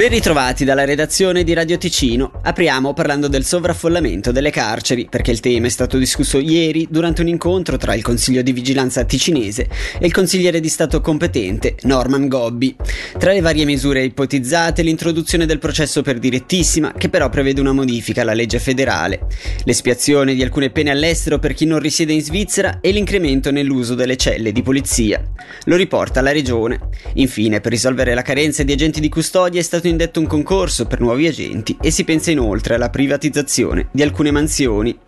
Ben ritrovati dalla redazione di Radio Ticino. Apriamo parlando del sovraffollamento delle carceri, perché il tema è stato discusso ieri durante un incontro tra il Consiglio di Vigilanza ticinese e il consigliere di Stato competente, Norman Gobbi. Tra le varie misure ipotizzate, l'introduzione del processo per direttissima, che però prevede una modifica alla legge federale, l'espiazione di alcune pene all'estero per chi non risiede in Svizzera e l'incremento nell'uso delle celle di polizia. Lo riporta la regione. Infine, per risolvere la carenza di agenti di custodia è stato indetto un concorso per nuovi agenti e si pensa inoltre alla privatizzazione di alcune mansioni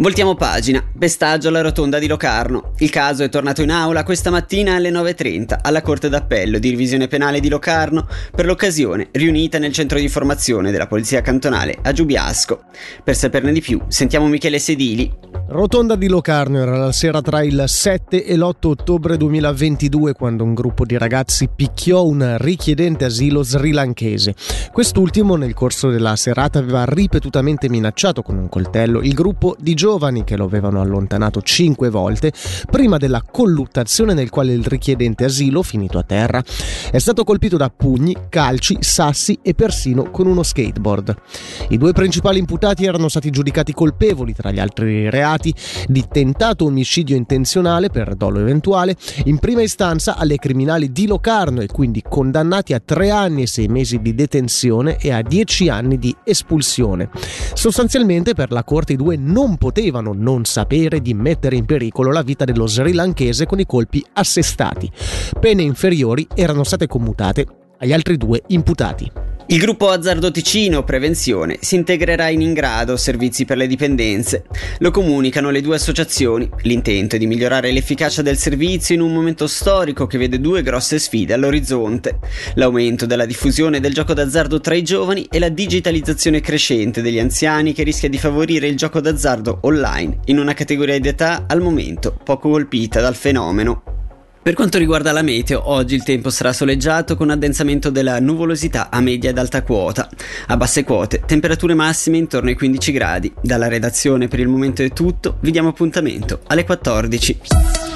Voltiamo pagina. Pestaggio alla rotonda di Locarno. Il caso è tornato in aula questa mattina alle 9.30 alla Corte d'Appello di Revisione Penale di Locarno per l'occasione riunita nel centro di formazione della Polizia Cantonale a Giubiasco. Per saperne di più sentiamo Michele Sedili, Rotonda di Locarno era la sera tra il 7 e l'8 ottobre 2022 quando un gruppo di ragazzi picchiò un richiedente asilo srilanchese. Quest'ultimo nel corso della serata aveva ripetutamente minacciato con un coltello il gruppo di giovani che lo avevano allontanato cinque volte prima della colluttazione nel quale il richiedente asilo, finito a terra, è stato colpito da pugni, calci, sassi e persino con uno skateboard. I due principali imputati erano stati giudicati colpevoli tra gli altri reati reati di tentato omicidio intenzionale per dolo eventuale, in prima istanza alle criminali di Locarno e quindi condannati a tre anni e sei mesi di detenzione e a dieci anni di espulsione. Sostanzialmente per la Corte i due non potevano non sapere di mettere in pericolo la vita dello sri lankese con i colpi assestati. Pene inferiori erano state commutate agli altri due imputati. Il gruppo Azzardo Ticino Prevenzione si integrerà in Ingrado Servizi per le Dipendenze. Lo comunicano le due associazioni. L'intento è di migliorare l'efficacia del servizio in un momento storico che vede due grosse sfide all'orizzonte. L'aumento della diffusione del gioco d'azzardo tra i giovani e la digitalizzazione crescente degli anziani che rischia di favorire il gioco d'azzardo online in una categoria di età al momento poco colpita dal fenomeno. Per quanto riguarda la meteo, oggi il tempo sarà soleggiato con addensamento della nuvolosità a media ed alta quota. A basse quote, temperature massime intorno ai 15 gradi. Dalla redazione per il momento è tutto, vi diamo appuntamento alle 14.